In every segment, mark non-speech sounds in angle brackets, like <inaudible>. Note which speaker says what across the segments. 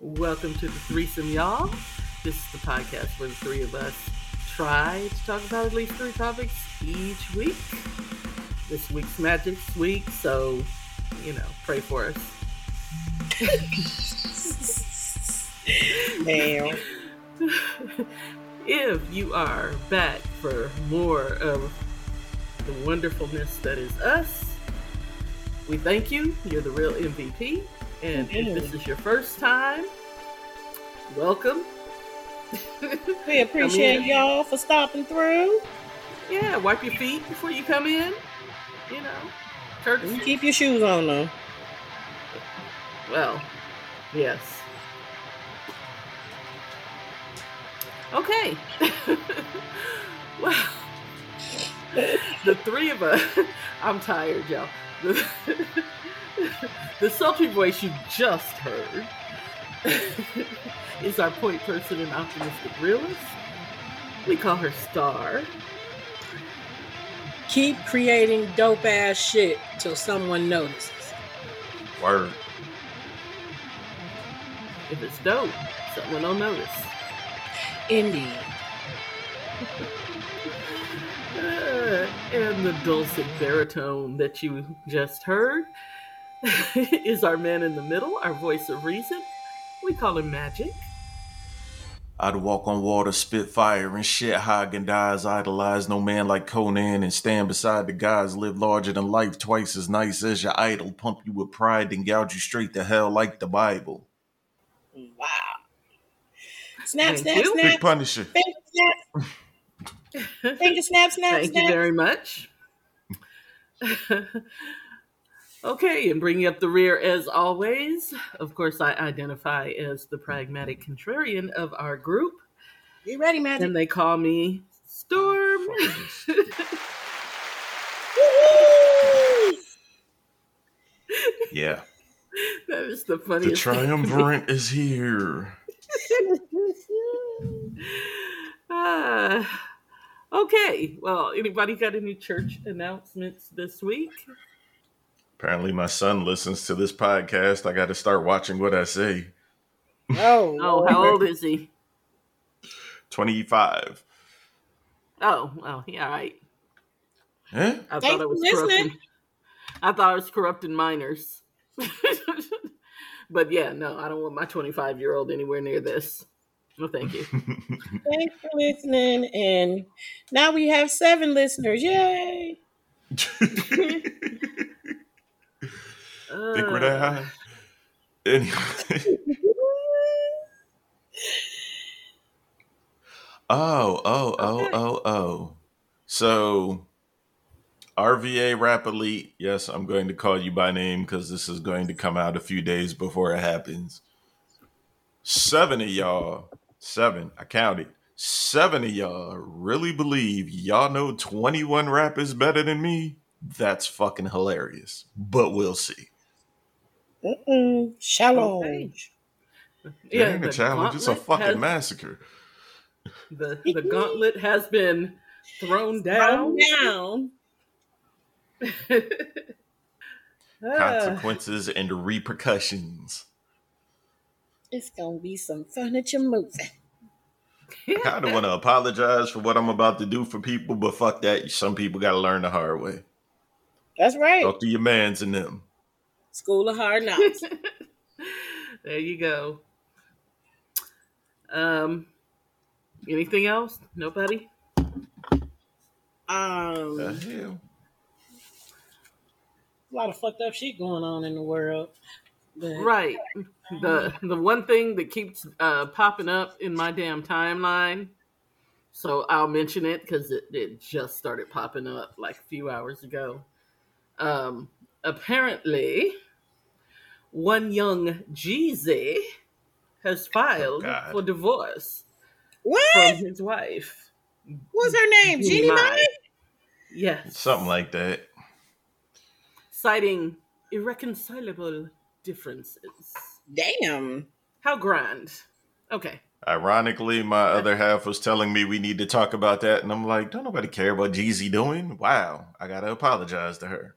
Speaker 1: Welcome to the threesome, y'all. This is the podcast where the three of us try to talk about at least three topics each week. This week's Magic's week, so you know, pray for us. <laughs>
Speaker 2: Damn. <laughs>
Speaker 1: if you are back for more of the wonderfulness that is us, we thank you. You're the real MVP. And if this is your first time, welcome. <laughs>
Speaker 2: We appreciate y'all for stopping through.
Speaker 1: Yeah, wipe your feet before you come in. You know, courtesy.
Speaker 2: And keep your shoes on though.
Speaker 1: Well, yes. Okay. <laughs> well, <laughs> the three of us, I'm tired, y'all. The, <laughs> the sultry voice you just heard is our point person and optimistic realist. We call her Star.
Speaker 2: Keep creating dope ass shit till someone notices.
Speaker 3: Word.
Speaker 1: If it's dope, someone will notice.
Speaker 2: Indeed. <laughs>
Speaker 1: Uh, and the dulcet baritone that you just heard <laughs> is our man in the middle, our voice of reason. We call him Magic.
Speaker 3: I'd walk on water, spit fire, and shit Häagen-Dazs. Idolize no man like Conan and stand beside the guys. Live larger than life, twice as nice as your idol. Pump you with pride and gouge you straight to hell like the Bible.
Speaker 2: Wow. Snap,
Speaker 1: Thank
Speaker 2: snap,
Speaker 1: you.
Speaker 3: Big
Speaker 2: snap.
Speaker 3: Punisher.
Speaker 2: Finger snap. Finger snap, snap,
Speaker 1: Thank you
Speaker 2: snap.
Speaker 1: very much. <laughs> okay, and bringing up the rear as always. Of course, I identify as the pragmatic contrarian of our group,
Speaker 2: You ready, Magic?
Speaker 1: and they call me Storm. <laughs>
Speaker 3: Yeah.
Speaker 1: that is the
Speaker 3: The
Speaker 1: funniest. thing.
Speaker 3: triumvirate is here. <laughs>
Speaker 1: Ah, okay. Well, anybody got any church announcements this week?
Speaker 3: Apparently, my son listens to this podcast. I got to start watching what I say.
Speaker 2: Oh,
Speaker 1: Oh, how old is he?
Speaker 3: 25.
Speaker 1: Oh, well, yeah, all right.
Speaker 3: Eh?
Speaker 1: I
Speaker 2: Thanks
Speaker 1: thought I
Speaker 2: for
Speaker 1: was
Speaker 2: listening.
Speaker 1: corrupting. I thought I was corrupting minors. <laughs> but yeah, no, I don't want my 25 year old anywhere near this. No, thank you. <laughs>
Speaker 2: Thanks for listening. And now we have seven listeners. Yay! <laughs>
Speaker 3: Think we're that high? Anyway. <laughs> Oh, oh, oh, oh, oh. So, RVA Rap Elite, yes, I'm going to call you by name because this is going to come out a few days before it happens. Seven of y'all, seven, I counted, seven of y'all really believe y'all know 21 rappers better than me? That's fucking hilarious. But we'll see.
Speaker 2: Mm-mm. Challenge.
Speaker 1: Okay.
Speaker 3: Yeah, ain't a challenge, it's a fucking
Speaker 1: has-
Speaker 3: massacre.
Speaker 1: The, the gauntlet has been thrown <laughs> down.
Speaker 2: Down.
Speaker 1: Ah, <laughs>
Speaker 3: Consequences and repercussions.
Speaker 2: It's gonna be some furniture moving. <laughs>
Speaker 3: I kind of want to apologize for what I'm about to do for people, but fuck that. Some people got to learn the hard way.
Speaker 2: That's right.
Speaker 3: Talk to your mans and them.
Speaker 2: School of hard knocks. <laughs>
Speaker 1: there you go. Um, anything else? Nobody?
Speaker 3: The
Speaker 2: Um,
Speaker 3: hell?
Speaker 2: a lot of fucked up shit going on in the world. But
Speaker 1: Right. The the one thing that keeps uh, popping up in my damn timeline. So I'll mention it because it, it just started popping up like a few hours ago. Um, apparently, one young Jeezy has oh, filed
Speaker 3: God.
Speaker 1: for divorce
Speaker 2: what?
Speaker 1: from his wife.
Speaker 2: What's her name?
Speaker 1: Jeannie
Speaker 2: Jeannie
Speaker 1: Mai.
Speaker 2: Mai?
Speaker 1: Yes.
Speaker 3: Something like that.
Speaker 1: citing irreconcilable differences.
Speaker 2: Damn.
Speaker 1: How grand. Okay.
Speaker 3: Ironically, my other half was telling me we need to talk about that, and I'm like, don't nobody care about Jeezy doing? Wow, I gotta apologize to her.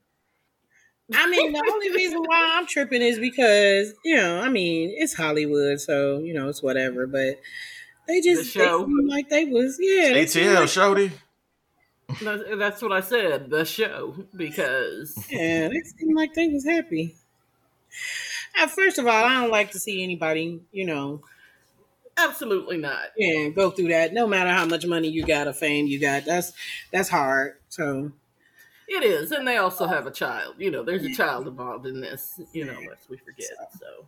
Speaker 2: I mean, the only reason why I'm tripping is because you know, I mean, it's Hollywood, so you know, it's whatever. But they just
Speaker 1: The show.
Speaker 2: seem like they was yeah. they seem
Speaker 3: ATL,
Speaker 2: like-
Speaker 3: Shorty.
Speaker 1: That's, that's what I said. The show because
Speaker 2: Yeah, they seemed like they was happy. Uh, first of all, I don't like to see anybody, you know,
Speaker 1: absolutely not.
Speaker 2: yeah, go through that. No matter how much money you got or fame you got, that's that's hard. So
Speaker 1: It is, and they also have a oh. child. You know, there's a child involved in this. You know, lest we forget. So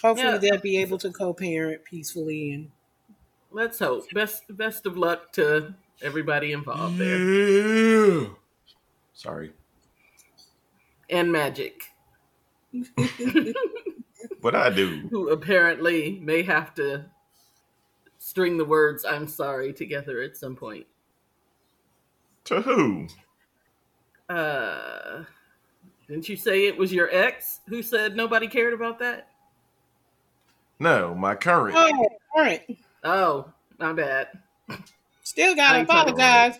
Speaker 2: hopefully
Speaker 1: Yeah.
Speaker 2: they'll be able to co-parent peacefully and
Speaker 1: let's hope. Best best of luck to everybody involved there.
Speaker 3: Sorry.
Speaker 1: And Magic, <laughs>
Speaker 3: What I do? <laughs>
Speaker 1: who apparently may have to string the words "I'm sorry" together at some point.
Speaker 3: To who?
Speaker 1: Uh, didn't you say it was your ex who said nobody cared about that?
Speaker 3: No, my current.
Speaker 2: Oh, all right.
Speaker 1: Oh, my bad.
Speaker 2: Still gotta
Speaker 1: I ain't
Speaker 2: apologize.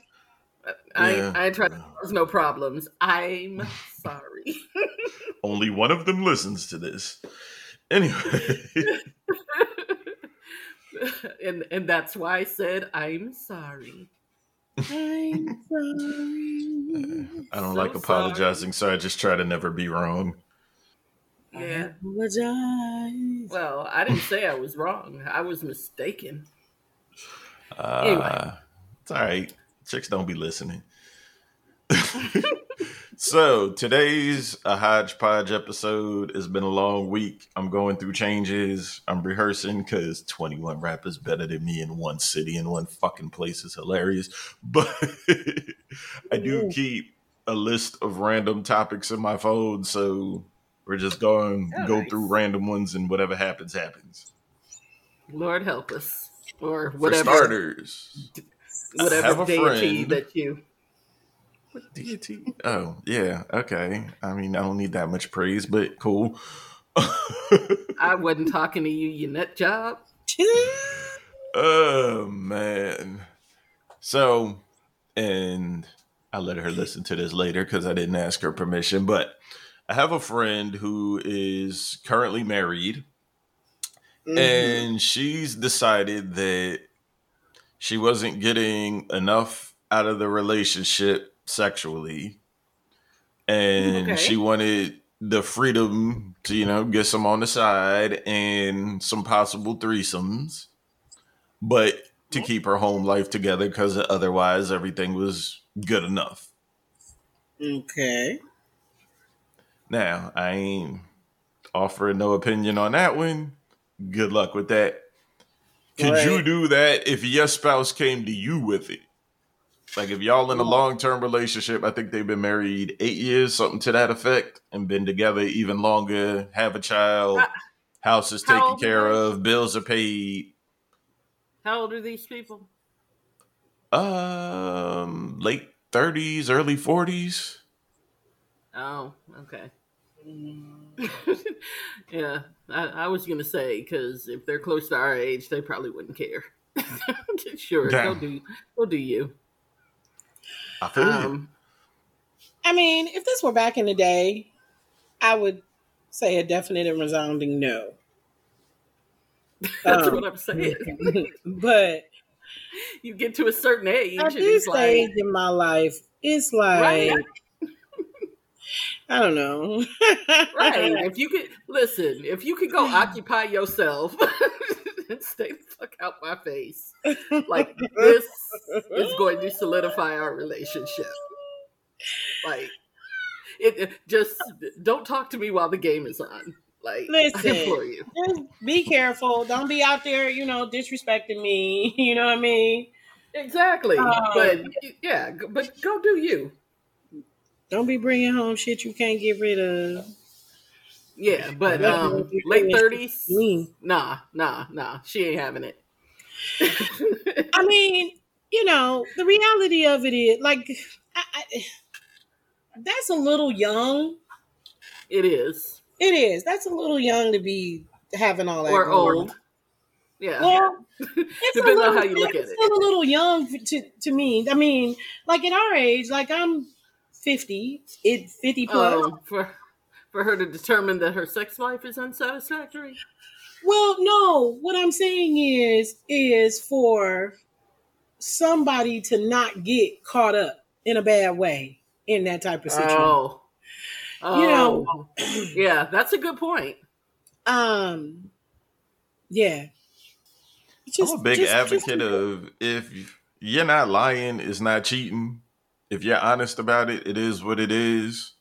Speaker 1: I
Speaker 3: Yeah.
Speaker 1: I tried. There's no problems. I'm sorry. <laughs>
Speaker 3: Only one of them listens to this. Anyway. <laughs>
Speaker 1: and and that's why I said I'm sorry.
Speaker 2: I'm sorry. <laughs>
Speaker 3: I don't
Speaker 1: So
Speaker 3: like apologizing, so I just try to never be wrong.
Speaker 1: Yeah.
Speaker 2: Apologize.
Speaker 1: Well, I didn't say I was wrong. I was mistaken.
Speaker 3: Uh,
Speaker 1: Anyway.
Speaker 3: It's all right. Chicks don't be listening. <laughs> <laughs> so today's a hodgepodge episode. It's been a long week. I'm going through changes. I'm rehearsing because 21 rappers better than me in one city in one fucking place is hilarious. <laughs> But I do keep a list of random topics in my phone, so we're just going
Speaker 1: Oh,
Speaker 3: go
Speaker 1: nice.
Speaker 3: through random ones and whatever happens happens.
Speaker 1: Lord help us, or
Speaker 3: For
Speaker 1: whatever
Speaker 3: starters, I have
Speaker 1: whatever deity that you.
Speaker 3: Deity? Oh, yeah. Okay. I mean, I don't need that much praise, but cool. <laughs>
Speaker 1: I wasn't talking to you, you nut job. <laughs>
Speaker 3: oh, man. So, and I'll let her listen to this later because I didn't ask her permission, but I have a friend who is currently married
Speaker 2: Mhm.
Speaker 3: and she's decided that she wasn't getting enough out of the relationship sexually and
Speaker 1: Okay.
Speaker 3: she wanted the freedom to you know get some on the side and some possible threesomes but to keep her home life together because otherwise everything was good enough
Speaker 2: okay.
Speaker 3: now i ain't offering no opinion on that one good luck with that could you do that if your spouse came to you with it? Like if y'all in a long term relationship, I think they've been married eight years, something to that effect, and been together even longer, have a child, house is taken care of, bills are paid.
Speaker 1: How old are these people?
Speaker 3: Um, late thirties, early forties.
Speaker 1: Oh, okay. <laughs> yeah, I, I was gonna say because if they're close to our age, they probably wouldn't care. <laughs> sure,
Speaker 3: they'll
Speaker 1: do go do you.
Speaker 3: I feel you.
Speaker 1: Um,
Speaker 2: I mean, if this were back in the day, I would say a definite and resounding no. <laughs>
Speaker 1: that's
Speaker 2: Um,
Speaker 1: what I'm saying. <laughs>
Speaker 2: but
Speaker 1: You get to a certain age,
Speaker 2: at this
Speaker 1: it's like,
Speaker 2: stage in my life, it's like
Speaker 1: Right. <laughs>
Speaker 2: I don't know.
Speaker 1: right? If you could listen, if you could go occupy yourself and <laughs> stay the fuck out my face, <laughs> like this is going to solidify our relationship. Like, it, it- just don't talk to me while the game is on. Like,
Speaker 2: Listen. <laughs>
Speaker 1: I implore you.
Speaker 2: Just be careful. Don't be out there, you know, disrespecting me. You know what I mean?
Speaker 1: Exactly.
Speaker 2: Um,
Speaker 1: but yeah, but go do you.
Speaker 2: Don't be bringing home shit you can't get rid of.
Speaker 1: Yeah, but um, late thirties, nah, nah, nah. She ain't having it.
Speaker 2: I mean, you know, the reality of it is like I, I, that's a little young.
Speaker 1: it is
Speaker 2: It is. That's a little young to be having all that.
Speaker 1: or old. Yeah.
Speaker 2: Well, it's <laughs> a
Speaker 1: Depends on
Speaker 2: little-
Speaker 1: how you look at
Speaker 2: it's
Speaker 1: it.
Speaker 2: Still a little young to to me. I mean, like at our age, like I'm 50, it 50 plus.
Speaker 1: Oh, for for her to determine that her sex life is unsatisfactory.
Speaker 2: Well, no, what I'm saying is is for somebody to not get caught up in a bad way in that type of situation.
Speaker 1: Oh, oh,
Speaker 2: You know-
Speaker 1: yeah, that's a good point.
Speaker 2: Um, yeah. Just-
Speaker 3: I'm a big
Speaker 2: just-
Speaker 3: advocate
Speaker 2: just-
Speaker 3: of if you're not lying, it's not cheating. If you're honest about it, it is what it is.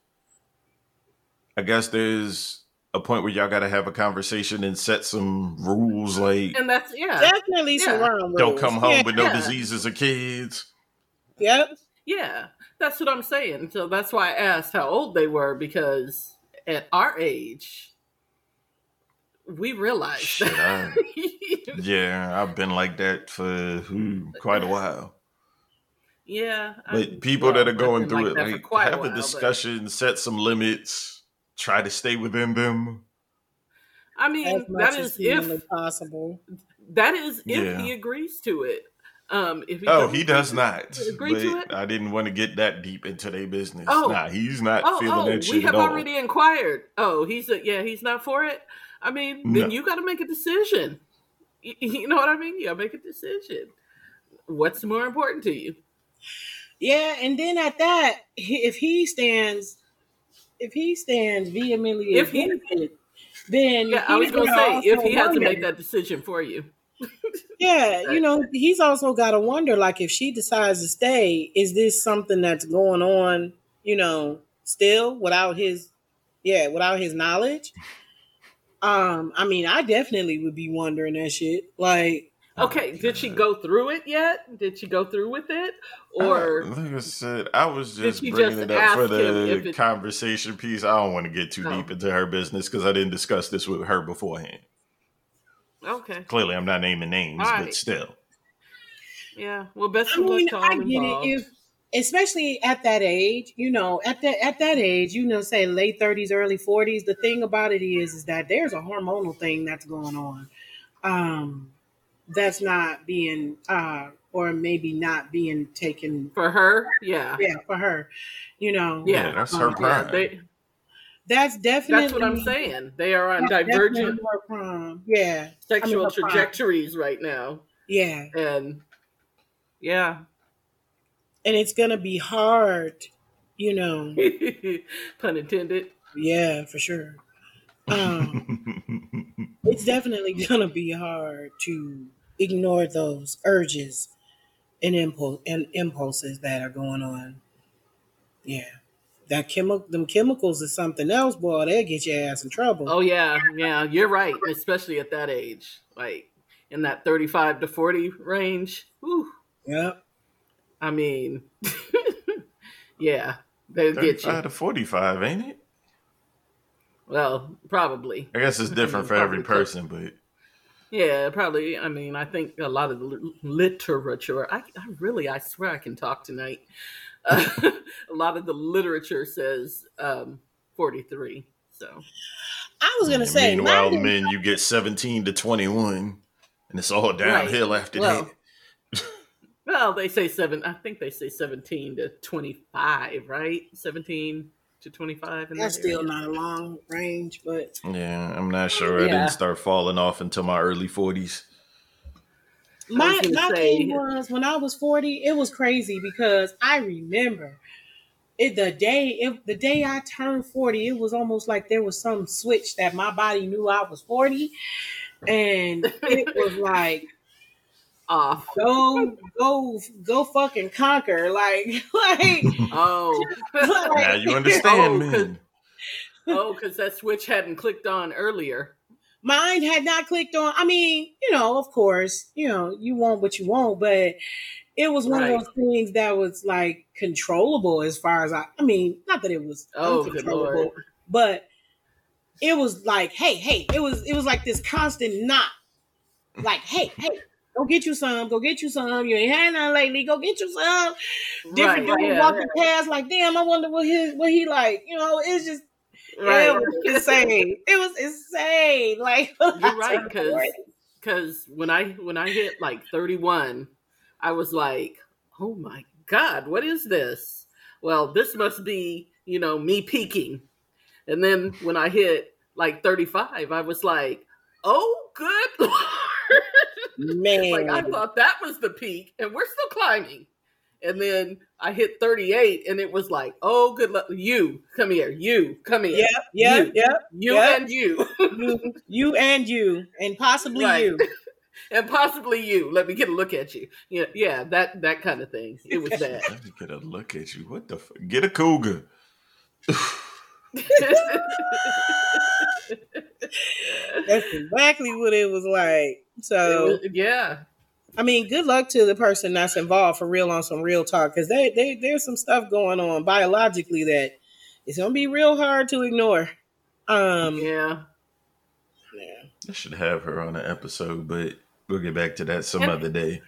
Speaker 3: I guess there's a point where y'all got to have a conversation and set some rules like
Speaker 1: And that's yeah,
Speaker 2: definitely some
Speaker 1: Yeah.
Speaker 2: ground
Speaker 3: don't come home
Speaker 2: Yeah,
Speaker 3: with no
Speaker 1: Yeah.
Speaker 3: diseases or kids.
Speaker 2: Yep.
Speaker 1: yeah. That's what I'm saying. So that's why I asked how old they were because at our age, we realized
Speaker 3: Shit,
Speaker 1: that.
Speaker 3: I- <laughs> yeah, I've been like that for hmm, quite a while.
Speaker 1: yeah,
Speaker 3: But
Speaker 1: I'm-
Speaker 3: people
Speaker 1: well,
Speaker 3: that are going through
Speaker 1: like
Speaker 3: it, like
Speaker 1: quite
Speaker 3: have
Speaker 1: while,
Speaker 3: a
Speaker 1: but-
Speaker 3: discussion, set some limits, try to stay within them.
Speaker 1: I mean,
Speaker 2: As much
Speaker 1: that
Speaker 2: as
Speaker 1: is
Speaker 2: humanly
Speaker 1: if
Speaker 2: possible.
Speaker 1: that is if
Speaker 3: Yeah.
Speaker 1: he agrees to it. Um, if he
Speaker 3: Oh, he does
Speaker 1: agree-
Speaker 3: not.
Speaker 1: agree to it?
Speaker 3: I didn't want to get that deep into their business.
Speaker 1: Oh.
Speaker 3: Nah, he's not
Speaker 1: Oh,
Speaker 3: feeling
Speaker 1: oh,
Speaker 3: that
Speaker 1: we
Speaker 3: shit
Speaker 1: have
Speaker 3: at all.
Speaker 1: already inquired. Oh, he's a, yeah, he's not for it. I mean,
Speaker 3: No.
Speaker 1: then you got to make a decision. Y- You know what I mean? You got to make a decision. What's more important to you?
Speaker 2: Yeah, and then at that, if he stands, if he stands vehemently
Speaker 1: If he-
Speaker 2: against it, then
Speaker 1: Yeah, I was going to say if he has to make that decision for you. <laughs>
Speaker 2: Yeah, you know, he's also got to wonder, like, if she decides to stay, is this something that's going on, you know, still without his, yeah, without his knowledge? Um, I mean, I definitely would be wondering that shit. Like,
Speaker 1: Okay, did she go through it yet? Did she go through with it, or
Speaker 3: Uh, like I said, I was just bringing
Speaker 1: just
Speaker 3: it up for the
Speaker 1: it-
Speaker 3: conversation piece. I don't want to get too
Speaker 1: Oh.
Speaker 3: deep into her business because I didn't discuss this with her beforehand.
Speaker 1: okay?
Speaker 3: Clearly, I'm not naming names, but still.
Speaker 1: Yeah. Well, best
Speaker 2: I
Speaker 1: of luck
Speaker 2: mean,
Speaker 1: to all
Speaker 2: I get
Speaker 1: involved.
Speaker 2: it. If especially at that age, you know, at that at that age, you know, say late thirties, early forties. The thing about it is, is that there's a hormonal thing that's going on, um, that's not being, uh, or maybe not being taken.
Speaker 1: for her, yeah,
Speaker 2: Yeah, for her, you know.
Speaker 1: yeah,
Speaker 3: Yeah, that's her
Speaker 2: Uh,
Speaker 1: yeah. They,
Speaker 2: That's definitely.
Speaker 1: that's what I'm saying. They are on divergent
Speaker 2: definitely. Yeah,
Speaker 1: sexual
Speaker 2: her prime.
Speaker 1: trajectories right now,
Speaker 2: yeah,
Speaker 1: and yeah,
Speaker 2: and it's gonna be hard, you know. <laughs>
Speaker 1: pun intended.
Speaker 2: Yeah, for sure. Um, <laughs> it's definitely gonna be hard to ignore those urges and impulse and impulses that are going on. Yeah, that chemical, them chemicals is something else, boy. They'll get your ass in trouble.
Speaker 1: Oh yeah, yeah, you're right. Especially at that age, like in that 35 to 40 range. Whew,
Speaker 2: Yep.
Speaker 1: I mean, <laughs> yeah, they'll get
Speaker 3: 35
Speaker 1: you.
Speaker 3: to 45, ain't it?
Speaker 1: Well, probably.
Speaker 3: I guess it's <laughs> different
Speaker 1: mean,
Speaker 3: for every
Speaker 1: probably
Speaker 3: person, but
Speaker 1: Yeah, probably. I mean, I think a lot of the literature. I, I really, I swear, I can talk tonight. Uh, <laughs> a lot of the literature says um, forty-three. So
Speaker 2: I was gonna
Speaker 3: and
Speaker 2: say,
Speaker 3: meanwhile,
Speaker 2: mine-
Speaker 3: men, you get 17 to 21, and it's all downhill after
Speaker 1: Well,
Speaker 3: that.
Speaker 1: well, they say seven. I think they say seventeen to twenty-five, right? Seventeen to twenty-five. in
Speaker 2: that's
Speaker 1: that
Speaker 2: still not a long range, but
Speaker 3: Yeah, I'm not sure. I didn't start falling off until my early 40s.
Speaker 2: my my
Speaker 1: say-
Speaker 2: thing was when I was forty, it was crazy because I remember it the day it, the day I turned forty, it was almost like there was some switch that my body knew I was forty, and <laughs> it was like
Speaker 1: off.
Speaker 2: go go go fucking conquer like <laughs> like.
Speaker 1: Oh,
Speaker 3: now you understand,
Speaker 1: Oh, 'cause-
Speaker 3: man.
Speaker 1: oh, because that switch hadn't clicked on earlier.
Speaker 2: mine had not clicked on. I mean, you know, of course, you know, you want what you want, but it was one
Speaker 1: Right.
Speaker 2: of those things that was like controllable as far as I. I mean, not that it was
Speaker 1: Oh, good
Speaker 2: uncontrollable, but it was like, hey, hey, it was it was like this constant knock, like, hey, hey. Go get you some. Go get you some. You ain't had none lately. Go get you some. Different
Speaker 1: Right,
Speaker 2: dudes
Speaker 1: yeah,
Speaker 2: walking past, like, damn. I wonder what his, what he like. You know, it's just
Speaker 1: Right.
Speaker 2: it was insane. <laughs> It was insane. Like <laughs>
Speaker 1: You're right, <laughs> because because when I when I hit like 31, I was like, oh my god, what is this? well, this must be, you know, me peaking. And then when I hit like 35, I was like, oh, good Lord.
Speaker 2: Man.
Speaker 1: like I thought that was the peak, and we're still climbing. And then I hit 38, and it was like, oh, good luck. You, come here. You, come here.
Speaker 2: Yep, yep,
Speaker 1: You.
Speaker 2: yep.
Speaker 1: You
Speaker 2: Yep.
Speaker 1: and you.
Speaker 2: You, you and you, and possibly
Speaker 1: Right.
Speaker 2: you. <laughs>
Speaker 1: and possibly you. Let me get a look at you. Yeah, yeah, that that kind of thing. It was that. <laughs>
Speaker 3: Let me get a look at you. What the? F- get a cougar. <sighs> <laughs>
Speaker 2: That's exactly what it was like. So,
Speaker 1: was- yeah.
Speaker 2: I mean, good luck to the person that's involved for real on some real talk because they, they, there's some stuff going on biologically that it's gonna be real hard to ignore. Um,
Speaker 1: Yeah.
Speaker 2: yeah.
Speaker 3: I should have her on an episode, but we'll get back to that some
Speaker 1: And-
Speaker 3: other day.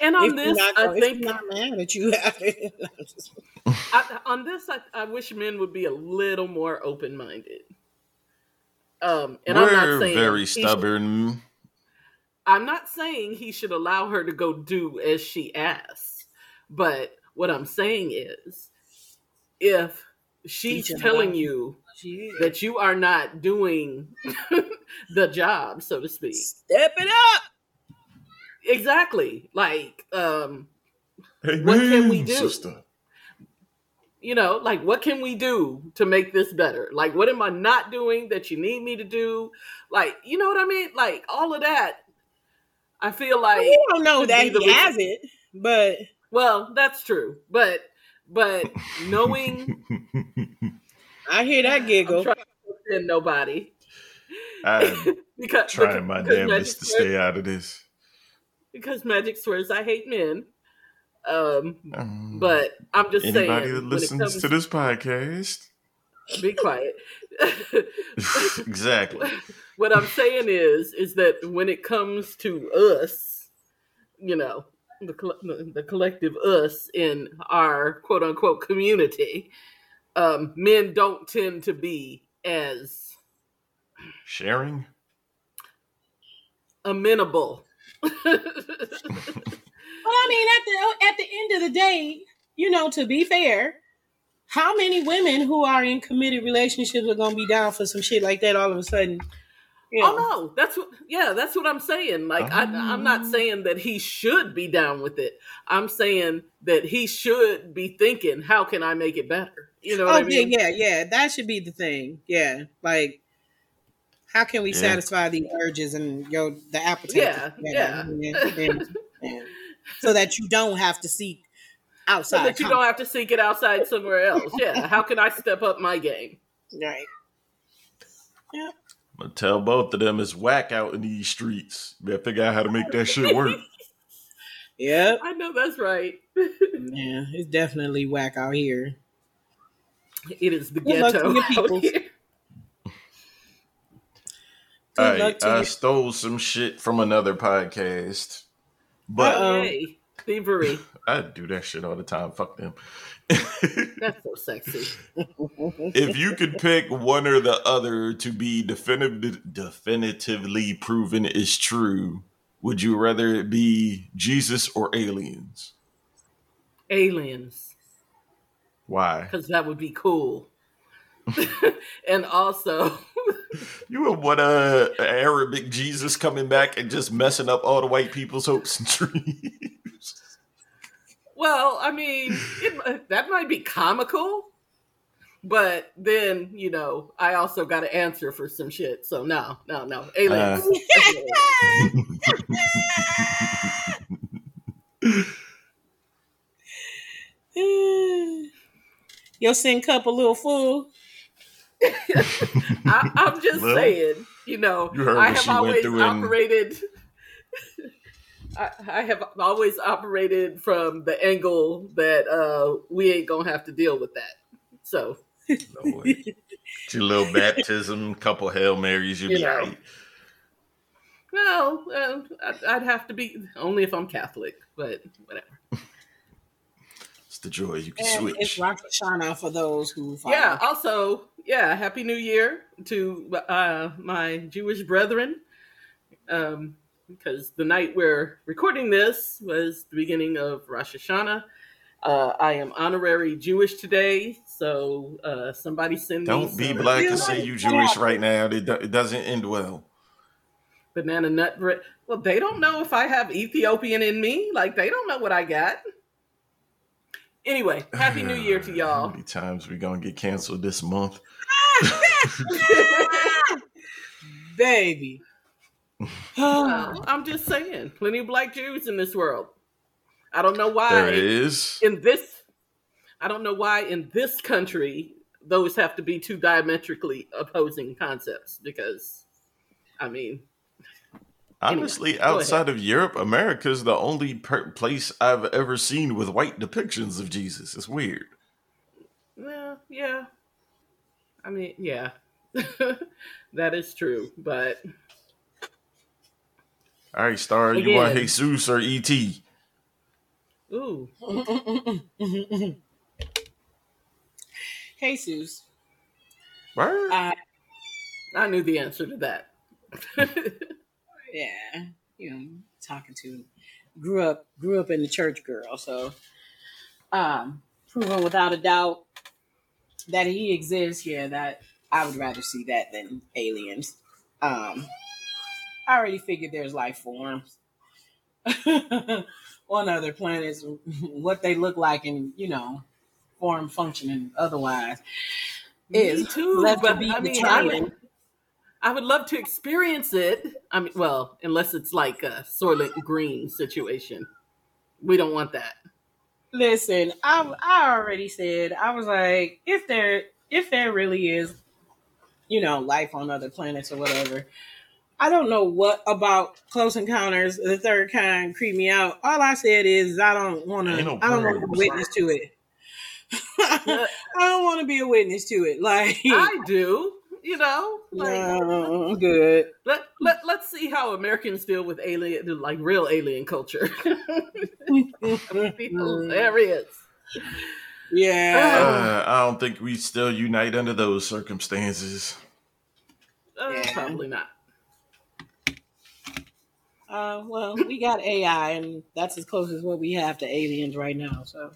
Speaker 1: And on
Speaker 2: If
Speaker 1: this,
Speaker 2: not,
Speaker 1: I
Speaker 2: if
Speaker 1: think
Speaker 2: not mad that you <laughs> have it. I'm just-
Speaker 1: I, on this, I, I wish men would be a little more open minded. Um, and I'm
Speaker 3: We're
Speaker 1: not saying
Speaker 3: very
Speaker 1: he should-
Speaker 3: stubborn.
Speaker 1: I'm not saying he should allow her to go do as she asks, but what I'm saying is, if she's
Speaker 2: Teach
Speaker 1: telling you
Speaker 2: Shit.
Speaker 1: that you are not doing <laughs> the job, so to speak,
Speaker 2: Step it up.
Speaker 1: exactly, like, um,
Speaker 3: Hey,
Speaker 1: What can we do?
Speaker 3: sister?
Speaker 1: You know, like what can we do to make this better? Like what am I not doing that you need me to do? Like, you know what I mean? Like all of that. I feel like
Speaker 2: we don't know
Speaker 1: should
Speaker 2: that he
Speaker 1: reason-
Speaker 2: has it, but
Speaker 1: well, that's true. But but knowing
Speaker 2: I hear that
Speaker 1: I'm
Speaker 2: giggle.
Speaker 1: trying to offend nobody
Speaker 3: I'm <laughs>
Speaker 1: because
Speaker 3: trying my
Speaker 1: because
Speaker 3: damnedest
Speaker 1: Magic
Speaker 3: to
Speaker 1: swears-
Speaker 3: stay out of this.
Speaker 1: because Magic swears I hate men. Um,
Speaker 3: Um,
Speaker 1: but I'm just
Speaker 3: anybody
Speaker 1: saying
Speaker 3: that listens to this podcast,
Speaker 1: be quiet. <laughs>
Speaker 3: exactly. <laughs>
Speaker 1: what I'm saying is, is that when it comes to us, you know, the the collective us in our quote unquote community, um, men don't tend to be as
Speaker 3: Sharing.
Speaker 1: amenable. <laughs>
Speaker 2: But I mean, at the at the end of the day, you know, to be fair, how many women who are in committed relationships are gonna be down for some shit like that all of a sudden? You know,
Speaker 1: Oh no, that's what. Yeah, that's what I'm saying. Like I, I'm not
Speaker 3: Oh.
Speaker 1: saying that he should be down with it. I'm saying that he should be thinking, how can I make it better? You know what
Speaker 2: oh
Speaker 1: I mean?
Speaker 2: yeah, yeah, yeah. That should be the thing. Yeah, like how can we
Speaker 3: Yeah.
Speaker 2: satisfy the urges and your the appetite?
Speaker 1: Yeah, yeah.
Speaker 2: And- and- and- so that you don't have to seek outside.
Speaker 1: so
Speaker 2: outside.
Speaker 1: that you don't have to seek it outside somewhere else. <laughs> Yeah, how can I step up my game?
Speaker 2: right. Yeah.
Speaker 3: I'm gonna tell both of them it's whack out in these streets. Better figure out how to make that shit work. <laughs>
Speaker 2: yeah.
Speaker 1: I know that's right.
Speaker 2: Yeah, it's definitely whack out here.
Speaker 1: It is the
Speaker 2: Good luck to
Speaker 1: ghetto out here.
Speaker 2: Good
Speaker 3: I,
Speaker 2: luck to
Speaker 3: I stole some shit from another podcast, but.
Speaker 1: Yay, um, thievery. <laughs>
Speaker 3: I do that shit all the time. Fuck them.
Speaker 1: That's so sexy. <laughs>
Speaker 3: if you could pick one or the other to be definitive, definitively proven is true, would you rather it be Jesus or aliens?
Speaker 1: Aliens,
Speaker 3: Why?
Speaker 1: because that would be cool. <laughs> and also,
Speaker 3: You would want a, a Arabic Jesus coming back and just messing up all the white people's hopes and <laughs> dreams.
Speaker 1: well, I mean, it, that might be comical, but then you know, I also got to answer for some shit. So no, no, no, aliens. Uh. <laughs>
Speaker 2: Your sin cup a little full. <laughs>
Speaker 1: I, I'm just
Speaker 3: Well,
Speaker 1: saying, you know,
Speaker 3: you
Speaker 1: I have always operated. <laughs> I, I have always operated from the angle that uh, we ain't gonna have to deal with that. So
Speaker 3: No way. <laughs> Your little baptism, couple Hail Marys, you'd
Speaker 1: You
Speaker 3: be
Speaker 1: know.
Speaker 3: right.
Speaker 1: Well, uh, I'd, I'd have to be only if I'm Catholic, but whatever.
Speaker 3: It's the joy you can
Speaker 2: And it's
Speaker 3: switch.
Speaker 2: Rosh Hashanah for those who follow.
Speaker 1: Yeah. Also, yeah. Happy New Year to uh, my Jewish brethren. Um, because the night we're recording this was the beginning of Rosh Hashanah. Uh, I am honorary Jewish today, so uh, somebody send me Don't
Speaker 3: be
Speaker 1: some
Speaker 3: black and say you Jewish right now. It, do- it doesn't end well.
Speaker 1: banana nut bread. Well, they don't know if I have Ethiopian in me. Like they don't know what I got. Anyway, happy New Year to <sighs> y'all.
Speaker 3: How many times we gonna get canceled this month? <laughs>
Speaker 2: Baby. <laughs> <sighs>
Speaker 1: I'm just saying, plenty of black Jews in this world. I don't know why
Speaker 3: There is.
Speaker 1: in this. I don't know why in this country those have to be two diametrically opposing concepts. Because, I mean,
Speaker 3: Honestly,
Speaker 1: go ahead.
Speaker 3: outside of Europe, America is the only per- place I've ever seen with white depictions of Jesus. It's weird.
Speaker 1: well, yeah. I mean, yeah, <laughs> that is true. But
Speaker 3: All right, Star, you want
Speaker 1: Again.
Speaker 3: Jesus or E ET?
Speaker 1: ooh,
Speaker 2: Jesus.
Speaker 3: Word?
Speaker 2: Uh,
Speaker 1: I knew the answer to that. <laughs>
Speaker 2: yeah, you know, talking to grew up grew up in the church girl, so um proven without a doubt that he exists, yeah, that I would rather see that than aliens. Um I already figured there's life forms <laughs> on other planets, what they look like and you know, form functioning otherwise. Is
Speaker 1: Me too,
Speaker 2: left to be
Speaker 1: I
Speaker 2: determined.
Speaker 1: I would love to experience it. I mean, well, unless it's like a Soylent Green situation, we don't want that.
Speaker 2: Listen, I I already said I was like, if there if there really is, you know, life on other planets or whatever, I don't know what about Close Encounters the Third Kind creep me out. All I said is I don't want to.
Speaker 3: No
Speaker 2: I don't want to be witness to it. <laughs> I don't want to be a witness to it. Like,
Speaker 1: I do, you know. Like,
Speaker 2: no, I'm good.
Speaker 1: let let let's see how Americans deal with alien, like real alien culture. <laughs> It'd hilarious.
Speaker 2: yeah.
Speaker 3: Uh, I don't think we still unite under those circumstances.
Speaker 1: Uh,
Speaker 2: Yeah.
Speaker 1: Probably not.
Speaker 2: Uh, well, we got AI, and that's as close as what we have to aliens right now. So.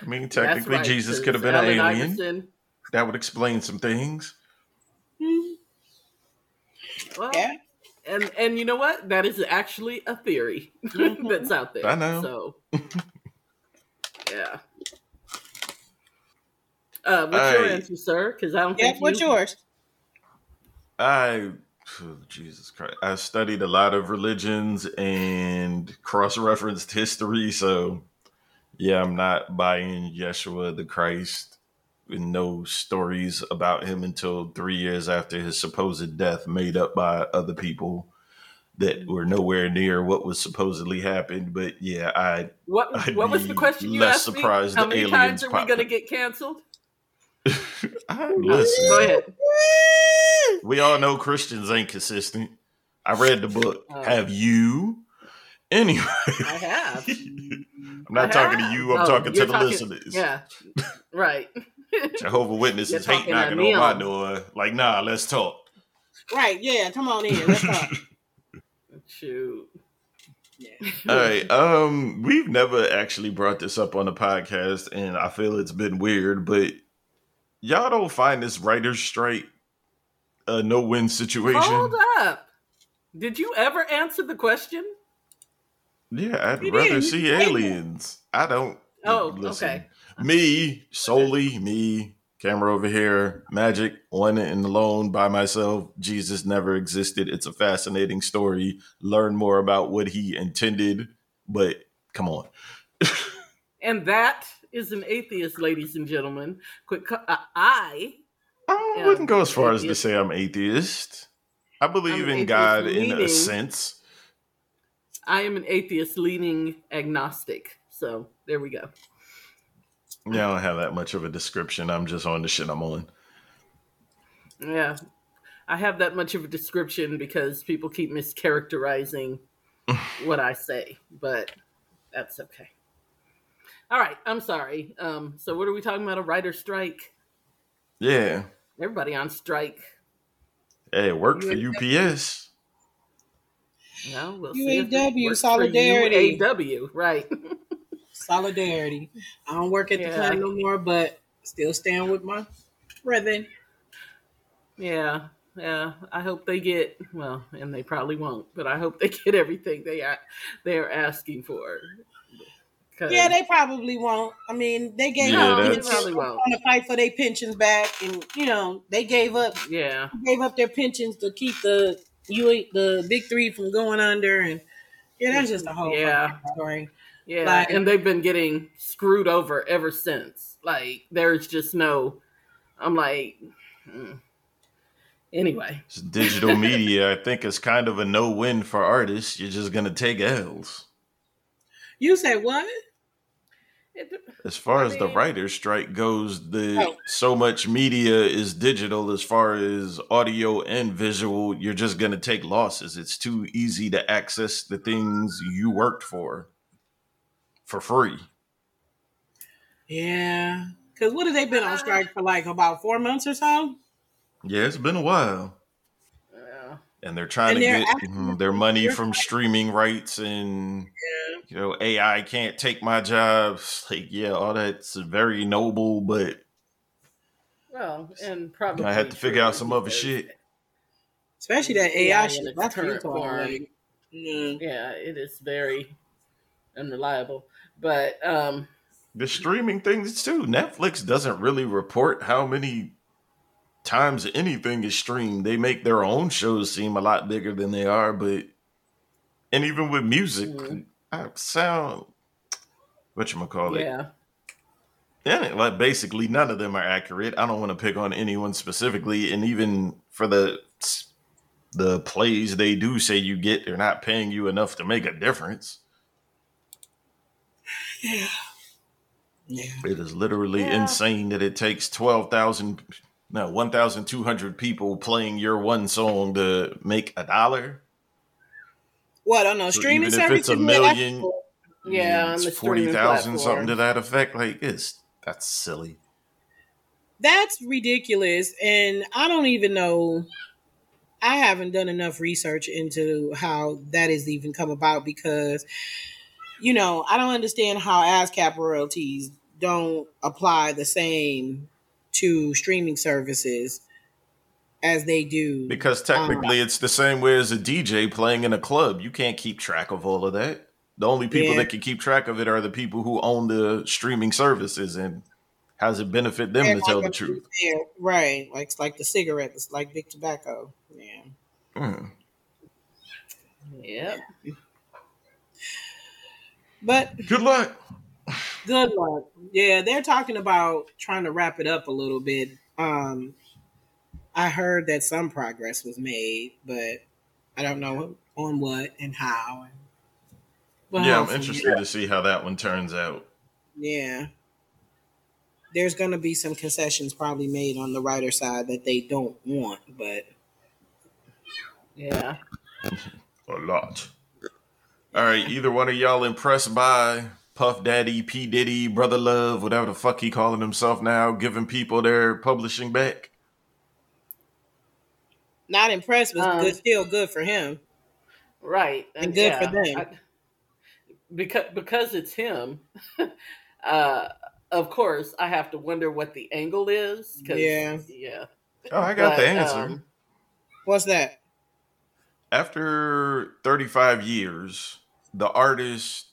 Speaker 3: I mean, technically,
Speaker 1: right,
Speaker 3: Jesus
Speaker 1: 'cause
Speaker 3: could have been an alien.
Speaker 1: Iverson-
Speaker 3: That would explain some things.
Speaker 2: Hmm.
Speaker 1: well,
Speaker 2: Yeah.
Speaker 1: and and you know what? That is actually a theory <laughs>
Speaker 2: Mhm.
Speaker 1: that's out there.
Speaker 3: I know.
Speaker 1: So, <laughs> yeah. Uh, what's your answer, sir? Because I don't
Speaker 2: Yeah,
Speaker 1: think
Speaker 2: what's
Speaker 1: you.
Speaker 2: yours?
Speaker 3: I, oh, Jesus Christ, I studied a lot of religions and cross-referenced history, so yeah, I'm not buying Yeshua the Christ. With no stories about him until three years after his supposed death, made up by other people that were nowhere near what was supposedly happened. But yeah, I
Speaker 1: What
Speaker 3: I'd
Speaker 1: What was the question you
Speaker 3: less
Speaker 1: asked me?
Speaker 3: surprised
Speaker 1: How
Speaker 3: the
Speaker 1: many times are we going to get canceled? <laughs>
Speaker 3: Listen.
Speaker 1: Go ahead.
Speaker 3: We all know Christians ain't consistent. I read the book.
Speaker 1: Oh.
Speaker 3: Have you? Anyway,
Speaker 1: I have. <laughs>
Speaker 3: I'm not
Speaker 1: I
Speaker 3: talking
Speaker 1: have.
Speaker 3: to you. I'm
Speaker 1: Oh,
Speaker 3: talking to the
Speaker 1: talking-
Speaker 3: listeners.
Speaker 1: Yeah. Right. <laughs>
Speaker 3: Jehovah Witnesses hate knocking on my door. Like, nah, let's talk.
Speaker 2: Right, yeah, come on in. Let's talk. <laughs>
Speaker 1: Shoot.
Speaker 2: Yeah.
Speaker 3: All right. <laughs> Um, we've never actually brought this up on the podcast, and I feel it's been weird, but y'all don't find this writer's strike a no-win situation?
Speaker 1: Hold up. Did you ever answer the question?
Speaker 3: Yeah, I'd
Speaker 2: You
Speaker 3: rather
Speaker 2: didn't.
Speaker 3: see aliens. I don't.
Speaker 1: Oh, okay.
Speaker 3: Me, solely me, camera over here, magic, one and alone by myself. Jesus never existed. It's a fascinating story. Learn more about what he intended, but come on.
Speaker 1: And that is an atheist, ladies and gentlemen. Quick, uh, I
Speaker 3: I wouldn't go as far as to say I'm atheist. I believe in
Speaker 1: atheist
Speaker 3: God in a sense.
Speaker 1: I am an atheist leaning agnostic. So there we go.
Speaker 3: Yeah, I don't have that much of a description. I'm just on the shit I'm on.
Speaker 1: Yeah. I have that much of a description because people keep mischaracterizing <laughs> what I say, but that's okay. All right, I'm sorry. Um, so what are we talking about? A writer strike?
Speaker 3: Yeah.
Speaker 1: Everybody on strike.
Speaker 3: Hey, it worked for UPS.
Speaker 1: No, we'll see if
Speaker 2: UAW solidarity.
Speaker 1: UAW, right? <laughs>
Speaker 2: solidarity. I don't work at the club no more, but still stand with my brethren.
Speaker 1: Yeah, yeah. I hope they get well, and they probably won't, but I hope they <laughs> get everything they are they're asking for.
Speaker 2: Yeah, they probably won't. I mean, they gave
Speaker 3: Yeah,
Speaker 2: up
Speaker 1: no, they
Speaker 3: that's-
Speaker 2: pensions,
Speaker 1: probably won't.
Speaker 2: trying to fight for their pensions back, and you know they gave up
Speaker 1: Yeah,
Speaker 2: gave up their pensions to keep the you the big three from going under, and yeah, that's just a whole
Speaker 1: Yeah.
Speaker 2: story.
Speaker 1: Yeah,
Speaker 2: Like-
Speaker 1: and they've been getting screwed over ever since. Like, there's just no. I'm like, mm. anyway.
Speaker 3: Digital <laughs> media, I think, is kind of a no win for artists. You're just gonna take L's.
Speaker 2: You say what?
Speaker 3: As far
Speaker 1: I
Speaker 3: as the
Speaker 1: mean-
Speaker 3: writer's strike goes, the
Speaker 2: Oh.
Speaker 3: so much media is digital as far as audio and visual, you're just gonna take losses. It's too easy to access the things you worked for for free.
Speaker 2: Yeah, because what have they been on strike for? Like about four months or so.
Speaker 3: Yeah, it's been a while.
Speaker 1: yeah.
Speaker 3: And they're trying
Speaker 2: And
Speaker 3: to
Speaker 2: they're
Speaker 3: get
Speaker 2: asking
Speaker 3: mhm, their money from streaming rights and you know, AI can't take my jobs. <laughs> Like, yeah, all that's very noble, but
Speaker 1: Well, and probably
Speaker 3: I had to figure out some other shit.
Speaker 2: Especially that
Speaker 1: AI
Speaker 2: AI
Speaker 1: in
Speaker 2: shit. That's
Speaker 1: current form.
Speaker 2: Like, yeah.
Speaker 1: Yeah, it is very unreliable. But um,
Speaker 3: The streaming things too. Netflix doesn't really report how many times anything is streamed. They make their own shows seem a lot bigger than they are, but and even with music,
Speaker 1: Mhm.
Speaker 3: I sound what you call it.
Speaker 1: yeah,
Speaker 3: Yeah, like basically none of them are accurate. I don't want to pick on anyone specifically, and even for the the plays they do say you get, they're not paying you enough to make a difference.
Speaker 2: Yeah. Yeah.
Speaker 3: It is literally
Speaker 1: Yeah.
Speaker 3: insane that it takes twelve thousand, no, one thousand two hundred people playing your one song to make a dollar.
Speaker 2: What on those
Speaker 3: So
Speaker 2: streaming
Speaker 3: even if it's a million-
Speaker 1: yeah,
Speaker 3: it's forty thousand something to that effect. Like it's that's silly.
Speaker 2: That's ridiculous. And I don't even know. I haven't done enough research into how that has even come about because, you know, I don't understand how ASCAP royalties don't apply the same to streaming services as they do.
Speaker 3: Because technically, it's the same way as a DJ playing in a club. You can't keep track of all of that. The only people
Speaker 2: Yeah.
Speaker 3: that can keep track of it are the people who own the streaming services. And how does it benefit them to
Speaker 2: Everyone
Speaker 3: tell the truth?
Speaker 2: fair. Right. Like like the cigarettes, like big tobacco. Yeah.
Speaker 3: Mm.
Speaker 1: Yep.
Speaker 2: But
Speaker 3: Good luck.
Speaker 2: Good luck. Yeah, they're talking about trying to wrap it up a little bit. Um, I heard that some progress was made, but I don't know on what and how. But
Speaker 3: yeah, I'm
Speaker 2: hopefully-
Speaker 3: interested to see how that one turns out.
Speaker 2: Yeah, there's going to be some concessions probably made on the writer side that they don't want, but
Speaker 1: Yeah.
Speaker 3: A lot. All right, either one of y'all impressed by Puff Daddy, P Diddy, Brother Love, whatever the fuck he calling himself now, giving people their publishing back?
Speaker 2: not impressed, but
Speaker 1: Um,
Speaker 2: good, still good for him.
Speaker 1: Right.
Speaker 2: And good for them.
Speaker 1: I- because because it's him. <laughs> uh, of course, I have to wonder what the angle is. 'cause-
Speaker 2: Yeah.
Speaker 1: Yeah.
Speaker 3: Oh, I got the answer.
Speaker 1: um,
Speaker 2: What's that?
Speaker 3: After 35 years, the artist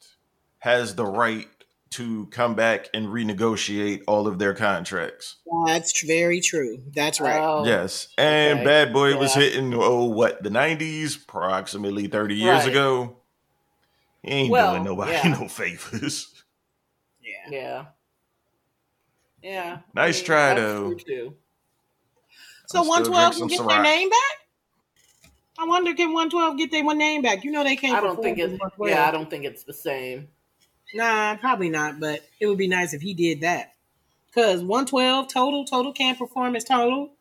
Speaker 3: has the right to come back and renegotiate all of their contracts.
Speaker 2: That's very true. That's right.
Speaker 1: oh,
Speaker 3: yes. And
Speaker 1: okay.
Speaker 3: Bad Boy was hitting, oh, what, the 90s? Approximately 30 years
Speaker 1: Right.
Speaker 3: ago. He ain't
Speaker 1: Well,
Speaker 3: doing nobody
Speaker 1: yeah.
Speaker 3: no favors.
Speaker 2: yeah.
Speaker 1: Yeah. Yeah.
Speaker 3: Nice try, though.
Speaker 2: So 112
Speaker 3: drink
Speaker 2: can
Speaker 3: some
Speaker 2: get their name back? I wonder can 112 get their one name back? You know they can't
Speaker 1: I don't think it's yeah, I don't think it's the same.
Speaker 2: Nah, probably not, but it would be nice if he did that. Cause 112 total, total can't perform as total.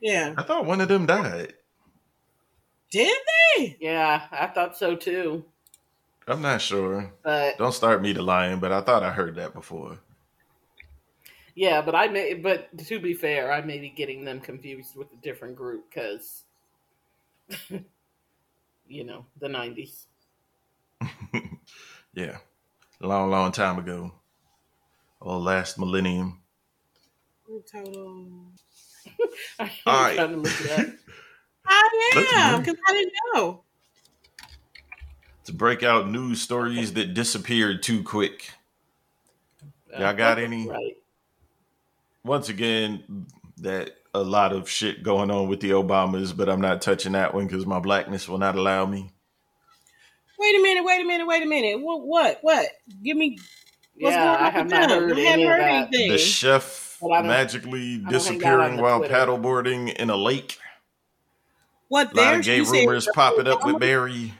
Speaker 2: Yeah.
Speaker 3: I thought one of them died.
Speaker 2: Did they?
Speaker 1: Yeah, I thought so too.
Speaker 3: I'm not sure.
Speaker 1: But
Speaker 3: Don't start me to lying, but I thought I heard that before.
Speaker 1: yeah, but I may but to be fair, I may be getting them confused with a different group because <laughs> you know, the nineties. <laughs>
Speaker 3: Yeah. A long, long time ago. Or last millennium.
Speaker 2: Total. <laughs>
Speaker 1: I
Speaker 3: All right.
Speaker 1: to look it up.
Speaker 2: I am because I didn't know.
Speaker 3: To break out news stories that disappeared too quick. Y'all uh, got any?
Speaker 1: Right.
Speaker 3: Once again, that a lot of shit going on with the Obamas, but I'm not touching that one because my blackness will not allow me.
Speaker 2: Wait a minute. Wait a minute. Wait a minute. What? What? What? Give me. What's
Speaker 1: yeah,
Speaker 2: going on
Speaker 1: I have not
Speaker 2: them?
Speaker 1: heard
Speaker 2: I
Speaker 1: any
Speaker 2: haven't
Speaker 1: of
Speaker 2: heard
Speaker 1: that.
Speaker 2: anything.
Speaker 3: The chef
Speaker 1: Well, I don't-
Speaker 3: magically
Speaker 1: I don't hang out
Speaker 3: disappearing while
Speaker 1: Twitter.
Speaker 3: paddleboarding in a lake.
Speaker 2: what?
Speaker 3: A lot of gay
Speaker 2: You said-
Speaker 3: rumors popping up with Barry.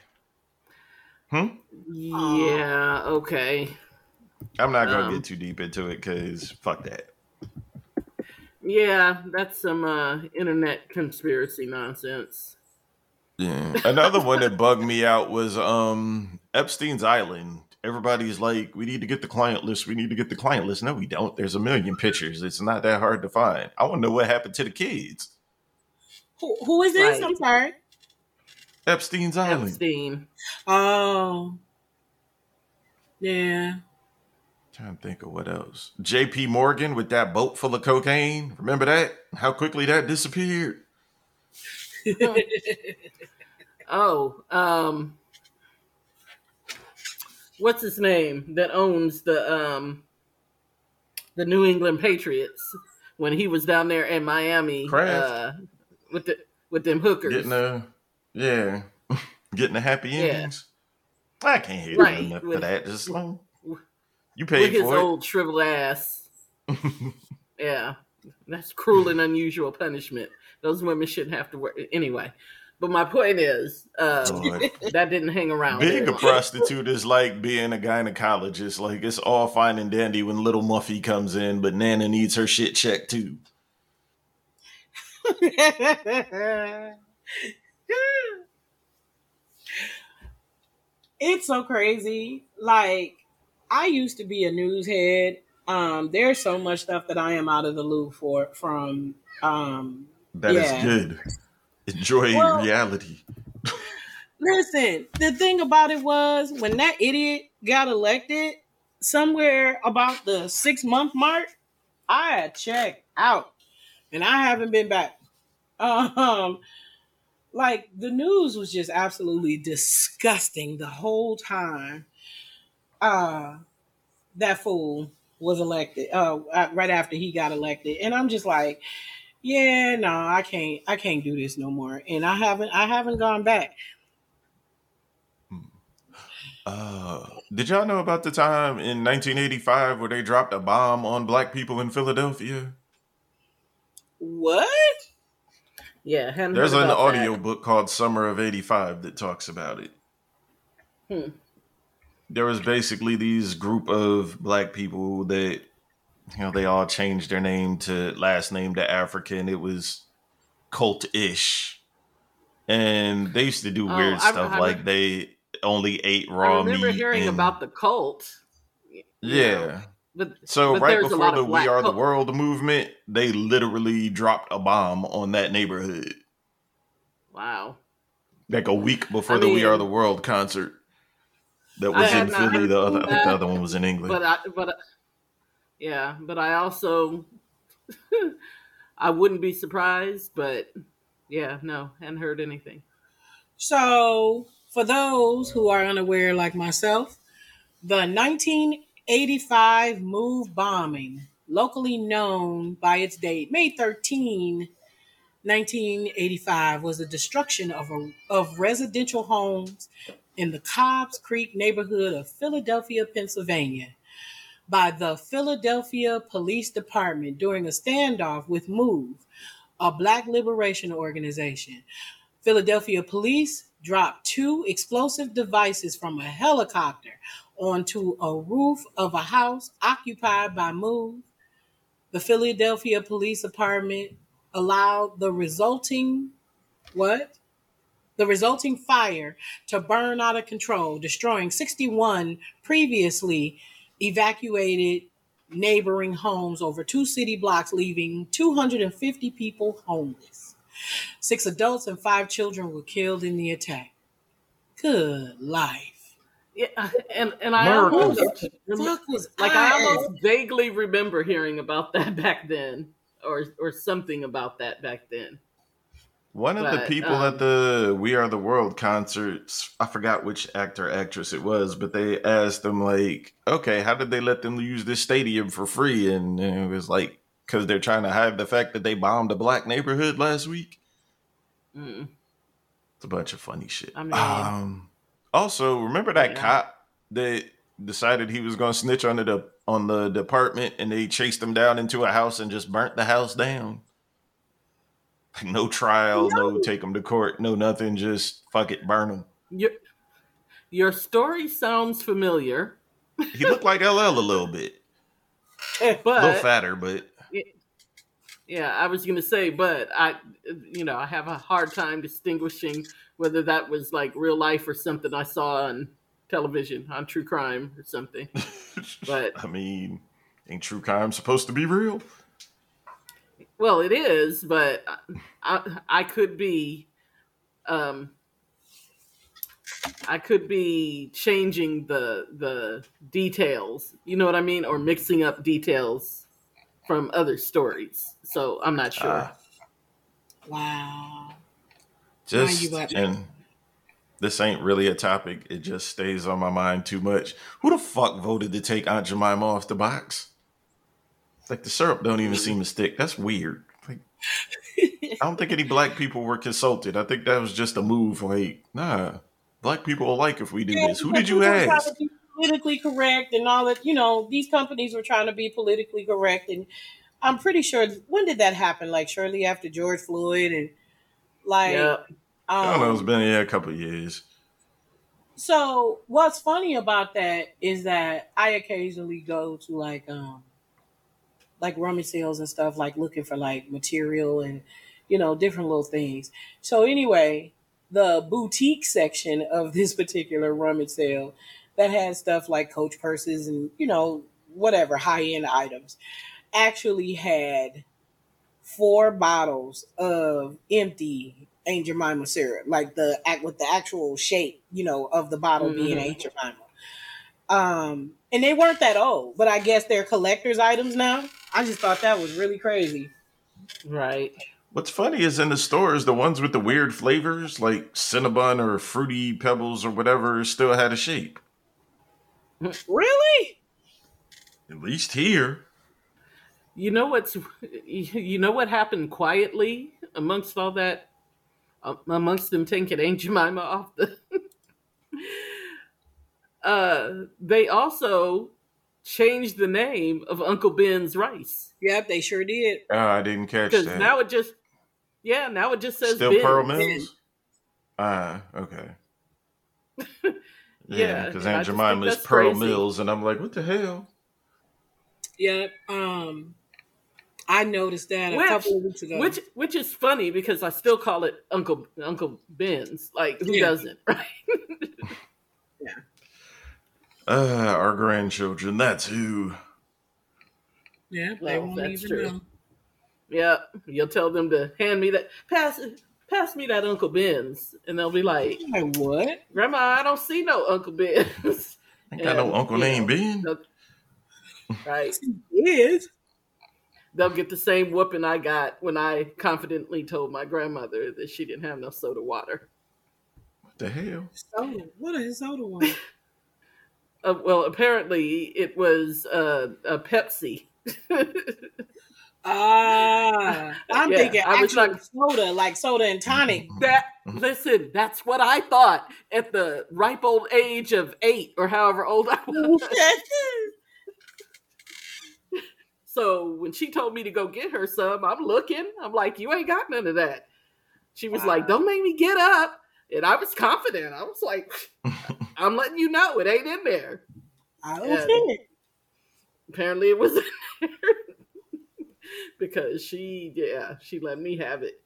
Speaker 3: Hmm?
Speaker 1: Yeah. Okay.
Speaker 3: I'm not gonna
Speaker 1: Um,
Speaker 3: get too deep into it because fuck that.
Speaker 1: Yeah, that's some uh, internet conspiracy nonsense.
Speaker 3: Yeah. Another one that bugged me out was um Epstein's Island. Everybody's like, we need to get the client list. We need to get the client list. No, we don't. There's a million pictures. It's not that hard to find. I want to know what happened to the kids.
Speaker 2: Who, who is this?
Speaker 1: Right.
Speaker 2: I'm sorry.
Speaker 3: Epstein's Island.
Speaker 1: Epstein.
Speaker 2: Oh. Yeah.
Speaker 3: Trying to think of what else. J.P. Morgan with that boat full of cocaine. Remember that? How quickly that disappeared. <laughs>
Speaker 1: Oh, um, what's his name that owns the um the New England Patriots when he was down there in Miami uh, with the with them hookers.
Speaker 3: Getting a yeah, <laughs> getting a happy
Speaker 1: Yeah.
Speaker 3: endings. I can't hate
Speaker 1: Right,
Speaker 3: enough for that. Just um, you
Speaker 1: with
Speaker 3: paid
Speaker 1: his
Speaker 3: for
Speaker 1: old shriveled ass. <laughs> yeah, that's cruel and unusual punishment. Those women shouldn't have to work anyway. But my point is, uh, <laughs> that didn't hang around.
Speaker 3: Being
Speaker 1: very
Speaker 3: a prostitute is like being a gynecologist. Like it's all fine and dandy when little Muffy comes in, but Nana needs her shit checked too. <laughs>
Speaker 2: it's so crazy. Like I used to be a news head. Um, there's so much stuff that I am out of the loop for from um
Speaker 3: That is
Speaker 2: Yeah.
Speaker 3: good. Enjoy
Speaker 2: Well-
Speaker 3: reality. <laughs>
Speaker 2: Listen, the thing about it was when that idiot got elected, somewhere about the six month mark, I had checked out, and I haven't been back. Um, like the news was just absolutely disgusting the whole time. Uh, that fool was elected. Uh, uh, right after he got elected, and I'm just like, yeah, no, I can't, I can't do this no more. And I haven't, I haven't gone back.
Speaker 3: Uh, did y'all know about the time in 1985 where they dropped a bomb on black people in Philadelphia?
Speaker 2: What?
Speaker 1: Yeah,
Speaker 3: There's an audio
Speaker 1: that.
Speaker 3: book called Summer of 85 that talks about it.
Speaker 1: Hmm.
Speaker 3: There was basically these group of black people that you know they all changed their name to last name to African. It was cult-ish. And they used to do
Speaker 1: Oh,
Speaker 3: weird
Speaker 1: I-
Speaker 3: stuff
Speaker 1: I
Speaker 3: like they only ate raw.
Speaker 1: I remember
Speaker 3: meat.
Speaker 1: hearing
Speaker 3: and-
Speaker 1: about the cult.
Speaker 3: Yeah.
Speaker 1: know, but
Speaker 3: So
Speaker 1: But
Speaker 3: right before the We Are the World movement, they literally dropped a bomb on that neighborhood.
Speaker 1: wow.
Speaker 3: Like a week before
Speaker 1: I
Speaker 3: the We Are the World concert. That was
Speaker 1: had
Speaker 3: in
Speaker 1: not
Speaker 3: Philly. The other, I think the other one was in England.
Speaker 1: But I, but I- yeah, but I also <laughs> I wouldn't be surprised. But yeah, no, hadn't heard anything.
Speaker 2: So, for those who are unaware, like myself, the 1985 Move bombing, locally known by its date, May 13, 1985, was the destruction of, a, of residential homes in the Cobbs Creek neighborhood of Philadelphia, Pennsylvania, by the Philadelphia Police Department during a standoff with Move, a black liberation organization. Philadelphia police dropped two explosive devices from a helicopter onto a roof of a house occupied by Move. The Philadelphia Police Department allowed the resulting what? The resulting fire to burn out of control, destroying 61 previously evacuated neighboring homes over two city blocks, leaving 250 people homeless. Six adults and five children were killed in the attack. Good life.
Speaker 1: Yeah, uh, and and I almost
Speaker 2: Fuck was
Speaker 1: like I
Speaker 2: I?
Speaker 1: almost vaguely remember hearing about that <laughs> back then, or or something about that back then.
Speaker 3: One of the people
Speaker 1: um,
Speaker 3: at the We Are the World concerts, I forgot which actor actress it was, but they asked them like, "Okay, how did they let them use this stadium for free?" And it was like because they're trying to hide the fact that they bombed a black neighborhood last week.
Speaker 1: Mm.
Speaker 3: It's a bunch of funny shit.
Speaker 1: I mean-
Speaker 3: um, also, remember that
Speaker 1: Yeah.
Speaker 3: cop that decided he was going to snitch on the on the department, and they chased him down into a house and just burnt the house down. Like <laughs> no trial, no, take them to court, no nothing. Just fuck it, burn them.
Speaker 1: Your your story sounds familiar, <laughs>
Speaker 3: He looked like LL a little bit, <laughs> a little fatter, but
Speaker 1: yeah, I was gonna say, but I, you know, I have a hard time distinguishing whether that was like real life or something I saw on television on true crime or something. But
Speaker 3: I mean, ain't true crime supposed to be real?
Speaker 1: Well, it is, but I, I could be, um, I could be changing the the details. You know what I mean, or mixing up details from other stories. So I'm not sure.
Speaker 3: Ah.
Speaker 2: Wow.
Speaker 3: Just and this ain't really a topic. It just stays on my mind too much. Who the fuck voted to take Aunt Jemima off the box? Like the syrup don't even seem to stick. That's weird. Like, I don't think any black people were consulted. I think that was just a move. Like, nah, black people will like if we do
Speaker 2: Yeah,
Speaker 3: this. Who did you
Speaker 2: we
Speaker 3: ask?
Speaker 2: Politically correct and all that. You know, these companies were trying to be politically correct, and I'm pretty sure. When did that happen? Like shortly after George Floyd, and like,
Speaker 1: yeah,
Speaker 3: I don't know. It's been yeah, a couple of years.
Speaker 2: So what's funny about that is that I occasionally go to like um like rummage sales and stuff, like looking for like material and you know different little things. So anyway, the boutique section of <laughs> this particular rummage sale that has stuff like Coach purses and you know whatever high end items actually had four bottles of empty Aunt Jemima syrup, like the act with the actual shape, you know, of the bottle being
Speaker 1: Mhm.
Speaker 2: Aunt Jemima. Um, and they weren't that old, but I guess they're collector's items now. I just thought that was really crazy.
Speaker 1: right.
Speaker 3: What's funny is in the stores, the ones with the weird flavors, like Cinnabon or Fruity Pebbles or whatever, still had a shape.
Speaker 2: Really?
Speaker 3: At least here.
Speaker 1: You know what's, <laughs> you know what happened quietly amongst all that, um, amongst them taking Aunt Jemima off the. <laughs> uh, they also changed the name of Uncle Ben's rice
Speaker 2: Yep, they sure did.
Speaker 3: Oh, I didn't catch
Speaker 1: because
Speaker 3: that.
Speaker 1: now it just, yeah, now it just says
Speaker 3: Still
Speaker 1: Ben's.
Speaker 3: Pearl Mills? Ah, okay. <laughs>
Speaker 1: Yeah,
Speaker 3: because
Speaker 1: and I
Speaker 3: Aunt
Speaker 1: just
Speaker 3: Jemima is Pearl
Speaker 1: crazy.
Speaker 3: Mills, and I'm like, what the hell?
Speaker 2: Yep. Um, I noticed that a
Speaker 1: Which-
Speaker 2: couple of weeks ago.
Speaker 1: Which which is funny because I still call it Uncle Uncle Ben's. Like who
Speaker 2: Yeah.
Speaker 1: doesn't, <laughs> right?
Speaker 3: Uh, our grandchildren, that's who.
Speaker 2: yeah, they
Speaker 1: Well,
Speaker 2: won't
Speaker 1: that's
Speaker 2: even
Speaker 1: true.
Speaker 2: know.
Speaker 1: yeah, you'll tell them to hand me that pass pass me that Uncle Ben's, and they'll be like,
Speaker 2: Like what?
Speaker 1: Grandma, I don't see no Uncle Ben's. <laughs>
Speaker 3: Ain't got no uncle
Speaker 1: you
Speaker 3: named Ben.
Speaker 1: right?
Speaker 2: Is
Speaker 1: They'll get the same whooping I got when I confidently told my grandmother that she didn't have no soda water.
Speaker 3: What the hell?
Speaker 2: soda? What is soda one? <laughs>
Speaker 1: Uh, well, apparently it was uh, a Pepsi.
Speaker 2: Ah, I'm
Speaker 1: Yeah,
Speaker 2: thinking
Speaker 1: I was like-
Speaker 2: soda, like soda and tonic.
Speaker 1: That listen, that's what I thought at the ripe old age of eight or however old I was. <laughs> so when she told me to go get her some, I'm looking. I'm like, you ain't got none of that. She was like, don't make me get up. And I was confident. I was like, <laughs> I'm letting you know it ain't in there.
Speaker 2: I don't
Speaker 1: Yeah.
Speaker 2: care.
Speaker 1: Apparently it was in there. <laughs> because she yeah, she let me have it.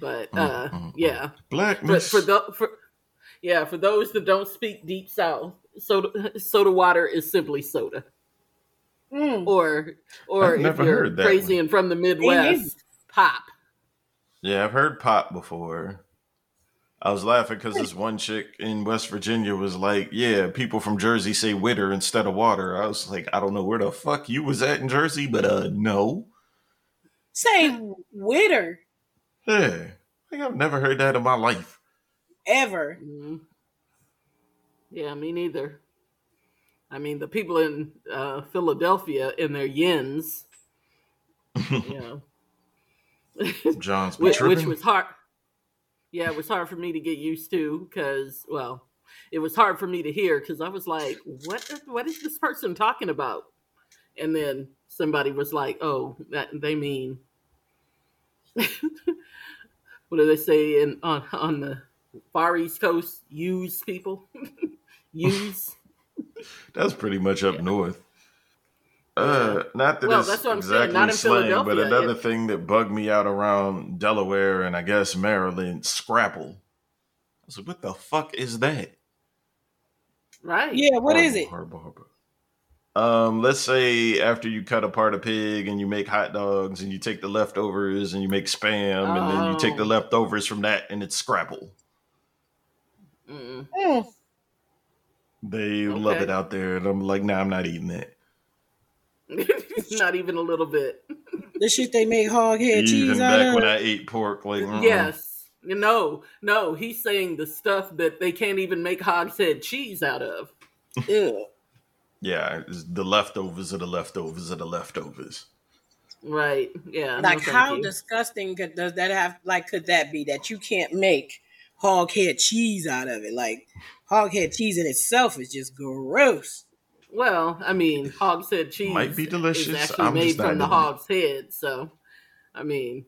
Speaker 1: But uh
Speaker 3: Mm, mm, mm.
Speaker 1: yeah. for,
Speaker 3: Blackness.
Speaker 1: for the for yeah for those that don't speak deep south soda soda water is simply soda
Speaker 2: Mm.
Speaker 1: or or
Speaker 3: I've
Speaker 1: if you're crazy
Speaker 3: one.
Speaker 1: and from the midwest pop
Speaker 3: yeah, I've heard pop before. I was laughing because this one chick in West Virginia was like, "Yeah, people from Jersey say witter instead of water." I was like, "I don't know where the fuck you was at in Jersey, but uh, no."
Speaker 2: Say witter.
Speaker 3: Yeah, like I've never heard that in my life.
Speaker 2: Ever.
Speaker 1: Mm-hmm. Yeah, me neither. I mean, the people in uh, Philadelphia in their yens, you know,
Speaker 3: jawns
Speaker 1: which, which was hard. Yeah, it was hard for me to get used to because, well, it was hard for me to hear because I was like, "What? What is this person talking about?" And then somebody was like, "Oh, that they mean." <laughs> what do they say in on on the far east coast? Use people, <laughs> use. <laughs>
Speaker 3: That's pretty much up yeah. north. Uh, not that
Speaker 1: well,
Speaker 3: it's
Speaker 1: that's what I'm
Speaker 3: exactly
Speaker 1: saying. Not in
Speaker 3: slang, but another
Speaker 1: It-
Speaker 3: thing that bugged me out around Delaware and I guess Maryland, Scrapple. I was like, what the fuck is that?
Speaker 1: right.
Speaker 2: Yeah, what is
Speaker 3: Horrible,
Speaker 2: it?
Speaker 3: horrible, horrible. Um, let's say after you cut apart a pig and you make hot dogs and you take the leftovers and you make spam and then you take the
Speaker 1: Oh.
Speaker 3: leftovers from that and it's Scrapple.
Speaker 1: Mm.
Speaker 3: They love it out there, and I'm like, nah, I'm not eating that. <laughs>
Speaker 1: not even a little bit.
Speaker 2: The shit they make hog head
Speaker 3: Even
Speaker 2: cheese out
Speaker 3: back
Speaker 2: of.
Speaker 3: when I ate pork, like, mm-mm.
Speaker 1: Yes. No, no, he's saying the stuff that they can't even make hogshead cheese out of.
Speaker 2: Ew.
Speaker 3: yeah, the leftovers are the leftovers are the leftovers.
Speaker 1: Right. Yeah.
Speaker 2: Like
Speaker 1: thank
Speaker 2: how
Speaker 1: you.
Speaker 2: disgusting could, does that have? Like, could that be that you can't make hog head cheese out of it? Like hog head cheese in itself is just gross.
Speaker 1: Well, I mean, hogshead cheese
Speaker 3: Might be delicious.
Speaker 1: is actually
Speaker 3: I'm
Speaker 1: made from the
Speaker 3: eating it.
Speaker 1: hog's head, so I mean,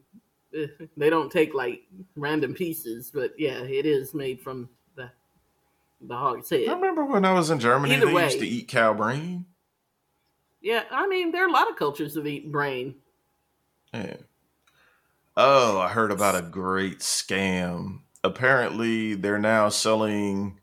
Speaker 1: eh, they don't take like random pieces, but yeah, it is made from the the hog's head.
Speaker 3: I remember when I was in Germany,
Speaker 1: Either
Speaker 3: they used to eat cow brain.
Speaker 1: Yeah, I mean, there are a lot of cultures that eat brain.
Speaker 3: Yeah. Oh, I heard about a great scam. Apparently, they're now selling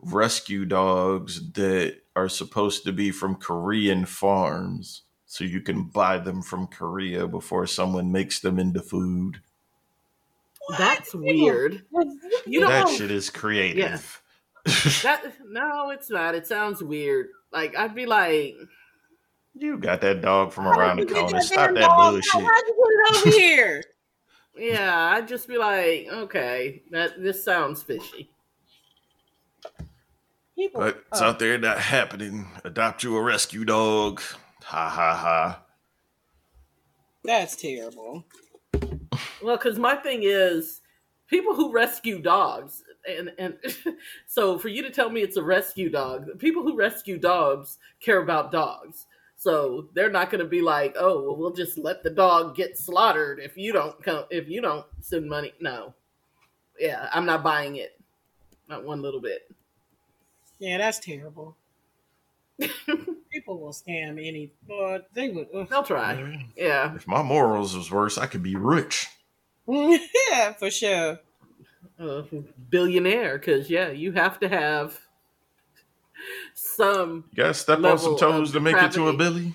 Speaker 3: rescue dogs that are supposed to be from Korean farms. So you can buy them from Korea before someone makes them into food.
Speaker 1: That's weird. <laughs> You don't
Speaker 3: that shit is creative. <laughs>
Speaker 1: that. No, it's not. It sounds weird. Like I'd be like,
Speaker 3: you got that dog from around the
Speaker 2: did you get
Speaker 3: corner. Stop that
Speaker 2: dog?
Speaker 3: bullshit.
Speaker 2: How'd you get it over <laughs> here?
Speaker 1: yeah, I'd just be like, okay, that this sounds fishy.
Speaker 2: People,
Speaker 3: But it's
Speaker 2: oh,
Speaker 3: out there not happening. Adopt you a rescue dog. Ha ha ha.
Speaker 2: that's terrible.
Speaker 1: Well, because my thing is, people who rescue dogs, and and <laughs> so for you to tell me it's a rescue dog, people who rescue dogs care about dogs. So they're not going to be like, oh, well, we'll just let the dog get slaughtered if you don't come, if you don't send money. No, yeah, I'm not buying it, not one little bit.
Speaker 2: Yeah, that's terrible. <laughs> People will scam any, but they would. ugh.
Speaker 1: They'll try. Yeah,
Speaker 3: If my morals was worse, I could be rich. <laughs>
Speaker 2: yeah, for sure.
Speaker 1: uh, billionaire, because yeah, you have to have some
Speaker 3: You gotta step on some toes to make it to a
Speaker 1: depravity.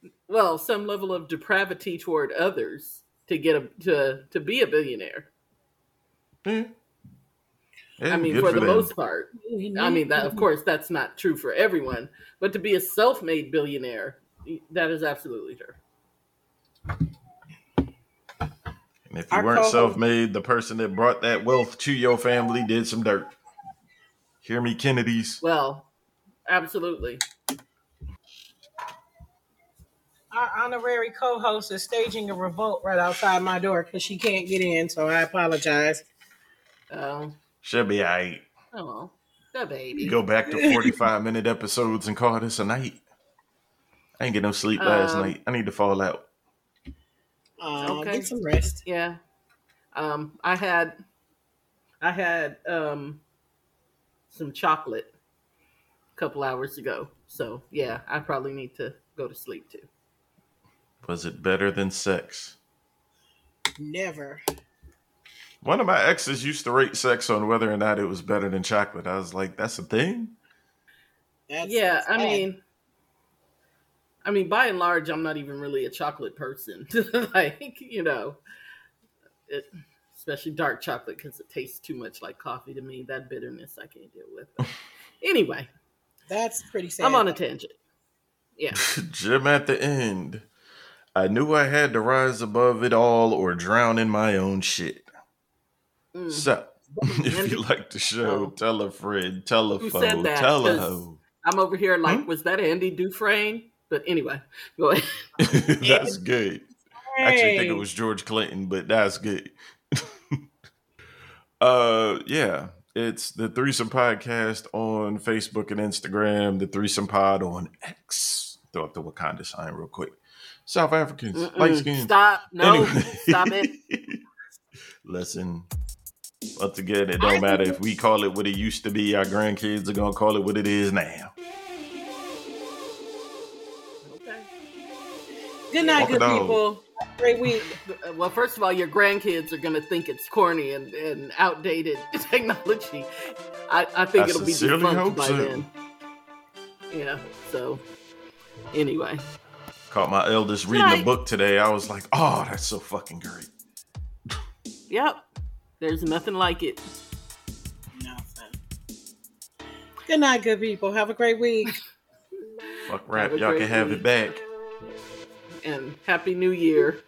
Speaker 3: Billy.
Speaker 1: well, some level of depravity toward others to get a to to be a billionaire.
Speaker 3: Yeah. Yeah,
Speaker 1: I mean,
Speaker 3: good
Speaker 1: for the
Speaker 3: them.
Speaker 1: most part. I mean, that of course that's not true for everyone, but to be a self-made billionaire, that is absolutely true.
Speaker 3: And if you
Speaker 2: Our
Speaker 3: weren't
Speaker 2: co-host-
Speaker 3: self-made, the person that brought that wealth to your family did some dirt. Hear me, Kennedys.
Speaker 1: Well, absolutely.
Speaker 2: Our honorary co-host is staging a revolt right outside my door because she can't get in, so I apologize.
Speaker 1: Um,
Speaker 3: Should be alright.
Speaker 1: oh, the baby.
Speaker 3: Go back to 45 minute episodes and call this a night. I ain't get no sleep last
Speaker 1: Um,
Speaker 3: night. I need to fall out.
Speaker 2: Uh,
Speaker 1: Okay.
Speaker 2: Get some rest.
Speaker 1: Yeah. Um, I had I had um some chocolate a couple hours ago. So yeah, I probably need to go to sleep too.
Speaker 3: Was it better than sex?
Speaker 2: Never.
Speaker 3: One of my exes used to rate sex on whether or not it was better than chocolate. I was like, that's a thing?
Speaker 2: That's
Speaker 1: yeah, I
Speaker 2: sad.
Speaker 1: mean I mean by and large I'm not even really a chocolate person. <laughs> like, you know. It, especially dark chocolate because it tastes too much like coffee to me. That bitterness I can't deal with. <laughs> anyway,
Speaker 2: that's pretty sad.
Speaker 1: I'm on a tangent. Yeah. <laughs>
Speaker 3: Jim at the end. I knew I had to rise above it all or drown in my own shit. Mm. So, <laughs> if you like the show, oh. tell a friend, tell a Who foe, tell a hoe.
Speaker 1: I'm over here like, hmm? was that Andy Dufresne? But anyway, <laughs> go ahead. <laughs>
Speaker 3: that's good. I actually think it was George Clinton, but that's good. uh, yeah, it's the Threesome Podcast on Facebook and Instagram. The Threesome Pod on X. Throw up the Wakanda sign real quick. South Africans, Mm-mm. light skin.
Speaker 1: Stop! No, anyway. stop it.
Speaker 3: Listen, once again, it don't matter if we call it what it used to be. Our grandkids are gonna call it what it is now.
Speaker 2: Good night, good people. Great week.
Speaker 1: Uh, well, first of all, your grandkids are going to think it's corny and, and outdated <laughs> technology. I, I think I it'll be defunct by so. then. Yeah. So, anyway.
Speaker 3: Caught my eldest reading a book today. I was like, oh, that's so fucking great.
Speaker 1: Yep. There's nothing like it.
Speaker 2: Nothing. Good night, good people. Have a great week.
Speaker 3: Fuck rap. Y'all can have week. it back
Speaker 1: and Happy New Year.